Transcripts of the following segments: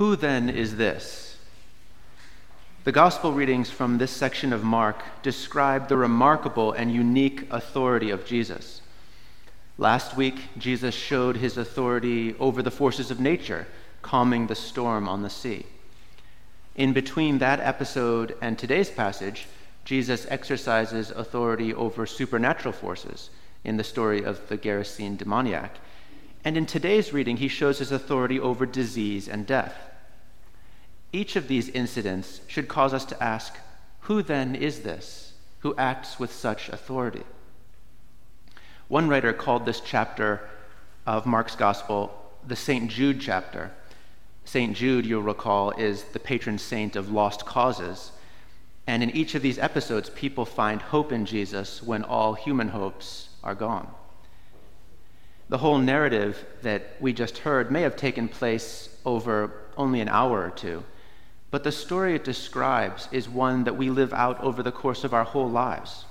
Who then is this? The gospel readings from this section of Mark describe the remarkable and unique authority of Jesus. Last week, Jesus showed his authority over the forces of nature, calming the storm on the sea. In between that episode and today's passage, Jesus exercises authority over supernatural forces in the story of the Gerasene demoniac. And in today's reading, he shows his authority over disease and death. Each of these incidents should cause us to ask who then is this who acts with such authority? One writer called this chapter of Mark's Gospel the St. Jude chapter. St. Jude, you'll recall, is the patron saint of lost causes. And in each of these episodes, people find hope in Jesus when all human hopes are gone. The whole narrative that we just heard may have taken place over only an hour or two. But the story it describes is one that we live out over the course of our whole lives.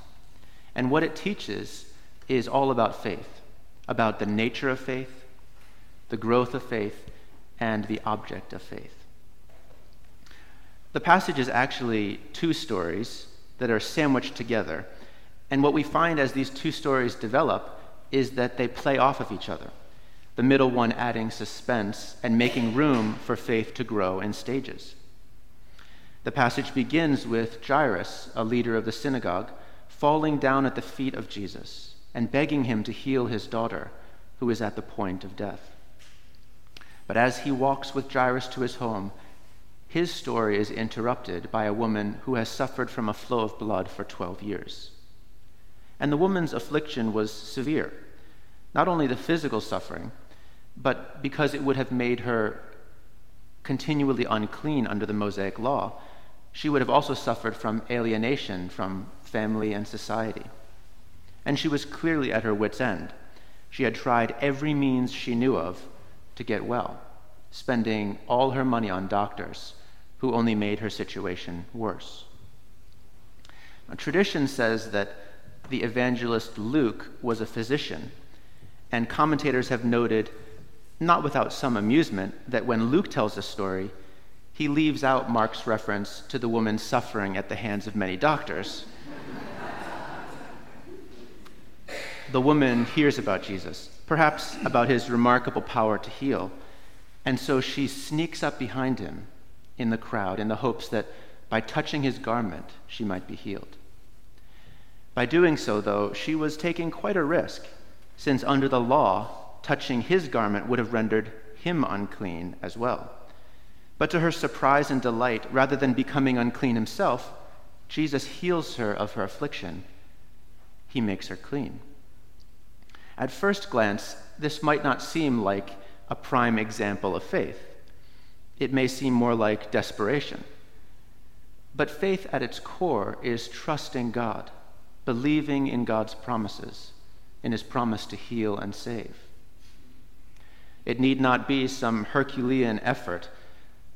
And what it teaches is all about faith, about the nature of faith, the growth of faith, and the object of faith. The passage is actually two stories that are sandwiched together. And what we find as these two stories develop is that they play off of each other, the middle one adding suspense and making room for faith to grow in stages. The passage begins with Jairus, a leader of the synagogue, falling down at the feet of Jesus and begging him to heal his daughter, who is at the point of death. But as he walks with Jairus to his home, his story is interrupted by a woman who has suffered from a flow of blood for 12 years. And the woman's affliction was severe, not only the physical suffering, but because it would have made her continually unclean under the Mosaic law, she would have also suffered from alienation from family and society. And she was clearly at her wits' end. She had tried every means she knew of to get well, spending all her money on doctors who only made her situation worse. Now, tradition says that the evangelist Luke was a physician, and commentators have noted, not without some amusement, that when Luke tells the story, he leaves out Mark's reference to the woman suffering at the hands of many doctors. the woman hears about Jesus, perhaps about his remarkable power to heal, and so she sneaks up behind him in the crowd in the hopes that by touching his garment she might be healed. By doing so, though, she was taking quite a risk, since under the law, touching his garment would have rendered him unclean as well. But to her surprise and delight, rather than becoming unclean himself, Jesus heals her of her affliction. He makes her clean. At first glance, this might not seem like a prime example of faith. It may seem more like desperation. But faith at its core is trusting God, believing in God's promises, in his promise to heal and save. It need not be some Herculean effort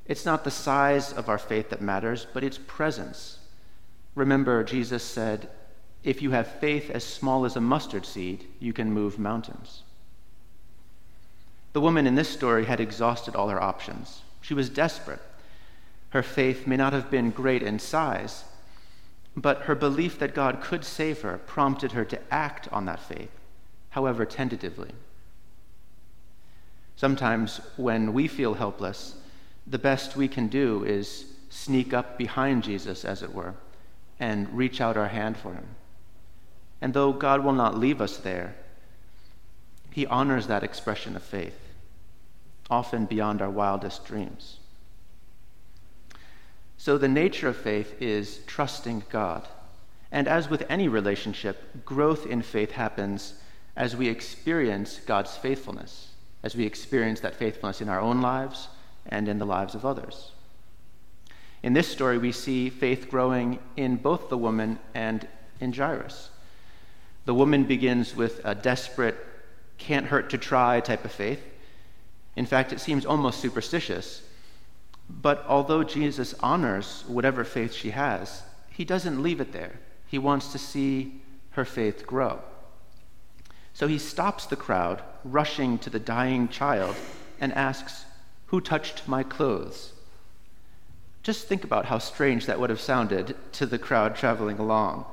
it's not the size of our faith that matters, but its presence. Remember, Jesus said, If you have faith as small as a mustard seed, you can move mountains. The woman in this story had exhausted all her options. She was desperate. Her faith may not have been great in size, but her belief that God could save her prompted her to act on that faith, however tentatively. Sometimes, when we feel helpless, the best we can do is sneak up behind Jesus, as it were, and reach out our hand for him. And though God will not leave us there, he honors that expression of faith, often beyond our wildest dreams. So, the nature of faith is trusting God. And as with any relationship, growth in faith happens as we experience God's faithfulness, as we experience that faithfulness in our own lives and in the lives of others. In this story, we see faith growing in both the woman and in Jairus. The woman begins with a desperate, can't hurt to try type of faith. In fact, it seems almost superstitious. But although Jesus honors whatever faith she has, he doesn't leave it there. He wants to see her faith grow. So he stops the crowd rushing to the dying child and asks, Who touched my clothes? Just think about how strange that would have sounded to the crowd traveling along.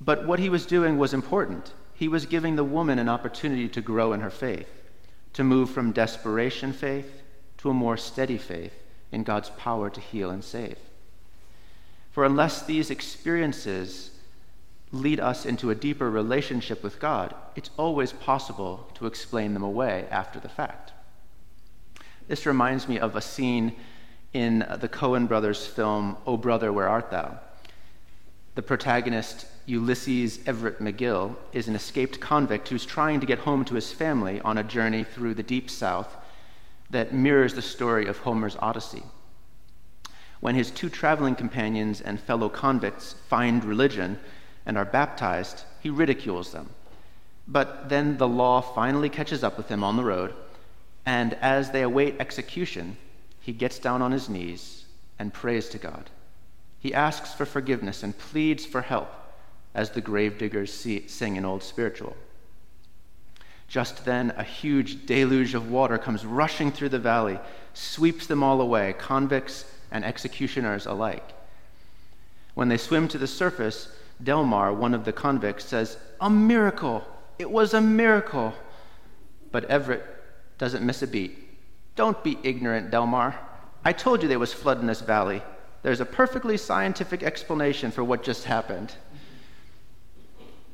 But what he was doing was important. He was giving the woman an opportunity to grow in her faith, to move from desperation faith to a more steady faith in God's power to heal and save. For unless these experiences lead us into a deeper relationship with God, it's always possible to explain them away after the fact. This reminds me of a scene in the Coen brothers' film, Oh Brother, Where Art Thou? The protagonist, Ulysses Everett McGill, is an escaped convict who's trying to get home to his family on a journey through the deep south that mirrors the story of Homer's Odyssey. When his two traveling companions and fellow convicts find religion and are baptized, he ridicules them. But then the law finally catches up with him on the road, and as they await execution, he gets down on his knees and prays to God. He asks for forgiveness and pleads for help, as the gravediggers sing in Old Spiritual. Just then, a huge deluge of water comes rushing through the valley, sweeps them all away, convicts and executioners alike. When they swim to the surface, Delmar, one of the convicts, says, A miracle! It was a miracle! But Everett doesn't miss a beat. Don't be ignorant, Delmar. I told you there was flood in this valley. There's a perfectly scientific explanation for what just happened.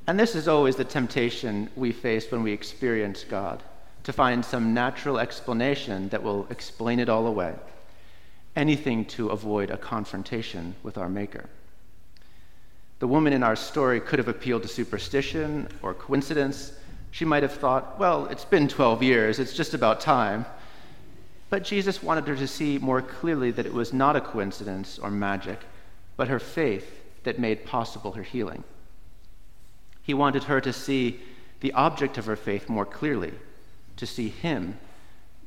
And this is always the temptation we face when we experience God to find some natural explanation that will explain it all away. Anything to avoid a confrontation with our Maker. The woman in our story could have appealed to superstition or coincidence. She might have thought, well, it's been 12 years, it's just about time. But Jesus wanted her to see more clearly that it was not a coincidence or magic, but her faith that made possible her healing. He wanted her to see the object of her faith more clearly, to see him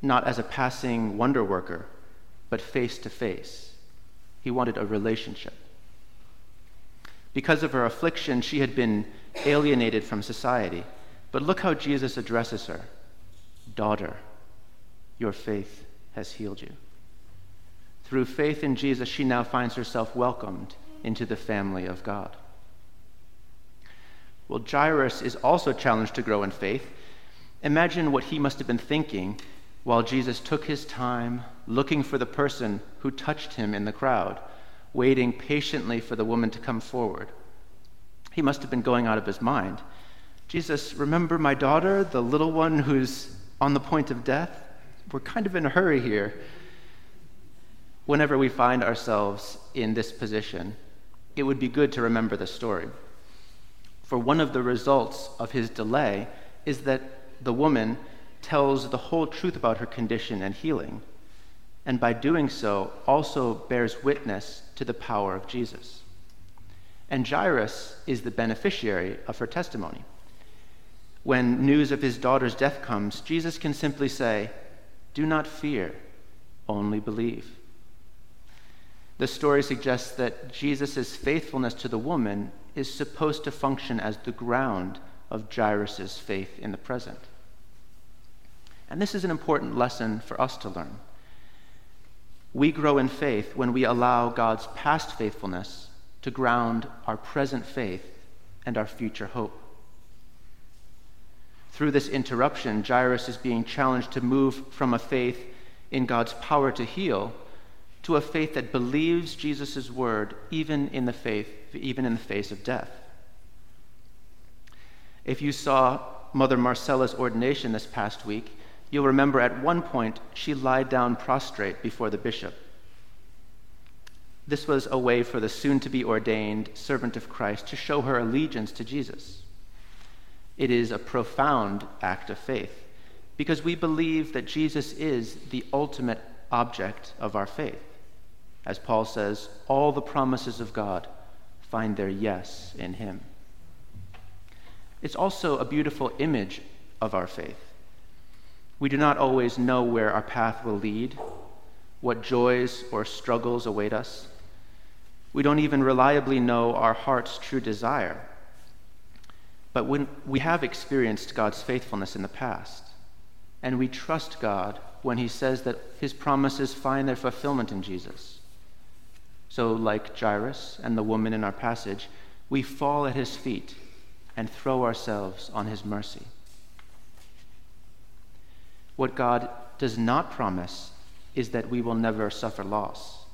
not as a passing wonder worker, but face to face. He wanted a relationship. Because of her affliction, she had been alienated from society. But look how Jesus addresses her Daughter, your faith has healed you. Through faith in Jesus, she now finds herself welcomed into the family of God. Well, Jairus is also challenged to grow in faith. Imagine what he must have been thinking while Jesus took his time looking for the person who touched him in the crowd, waiting patiently for the woman to come forward. He must have been going out of his mind. Jesus, remember my daughter, the little one who's on the point of death? We're kind of in a hurry here. Whenever we find ourselves in this position, it would be good to remember the story. For one of the results of his delay is that the woman tells the whole truth about her condition and healing, and by doing so also bears witness to the power of Jesus. And Jairus is the beneficiary of her testimony. When news of his daughter's death comes, Jesus can simply say, Do not fear, only believe. The story suggests that Jesus' faithfulness to the woman is supposed to function as the ground of Jairus' faith in the present. And this is an important lesson for us to learn. We grow in faith when we allow God's past faithfulness to ground our present faith and our future hope. Through this interruption, Jairus is being challenged to move from a faith in God's power to heal to a faith that believes Jesus' word even in the faith, even in the face of death. If you saw Mother Marcella's ordination this past week, you'll remember at one point she lied down prostrate before the bishop. This was a way for the soon to be ordained servant of Christ to show her allegiance to Jesus. It is a profound act of faith because we believe that Jesus is the ultimate object of our faith. As Paul says, all the promises of God find their yes in him. It's also a beautiful image of our faith. We do not always know where our path will lead, what joys or struggles await us. We don't even reliably know our heart's true desire. But when we have experienced God's faithfulness in the past, and we trust God when he says that his promises find their fulfillment in Jesus. So, like Jairus and the woman in our passage, we fall at his feet and throw ourselves on his mercy. What God does not promise is that we will never suffer loss.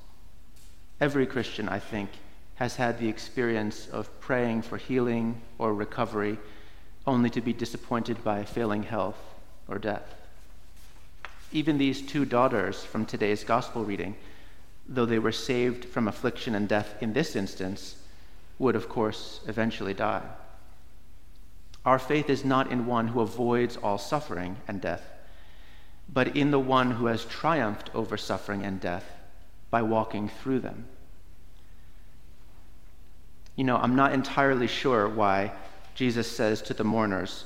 Every Christian, I think, has had the experience of praying for healing or recovery only to be disappointed by failing health or death. Even these two daughters from today's gospel reading, though they were saved from affliction and death in this instance, would, of course, eventually die. Our faith is not in one who avoids all suffering and death, but in the one who has triumphed over suffering and death by walking through them. You know, I'm not entirely sure why Jesus says to the mourners,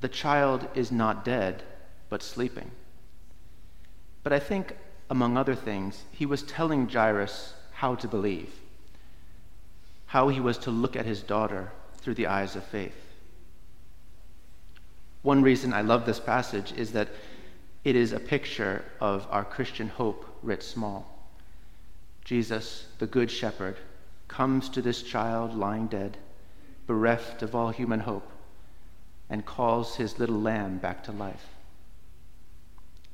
The child is not dead, but sleeping. But I think, among other things, he was telling Jairus how to believe, how he was to look at his daughter through the eyes of faith. One reason I love this passage is that it is a picture of our Christian hope writ small. Jesus, the Good Shepherd, comes to this child lying dead, bereft of all human hope, and calls his little lamb back to life.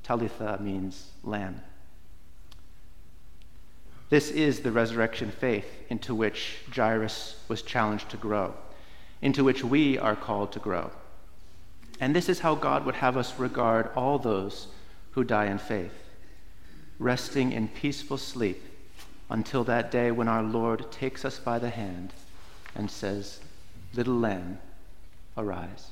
Talitha means lamb. This is the resurrection faith into which Jairus was challenged to grow, into which we are called to grow. And this is how God would have us regard all those who die in faith, resting in peaceful sleep until that day when our Lord takes us by the hand and says, Little lamb, arise.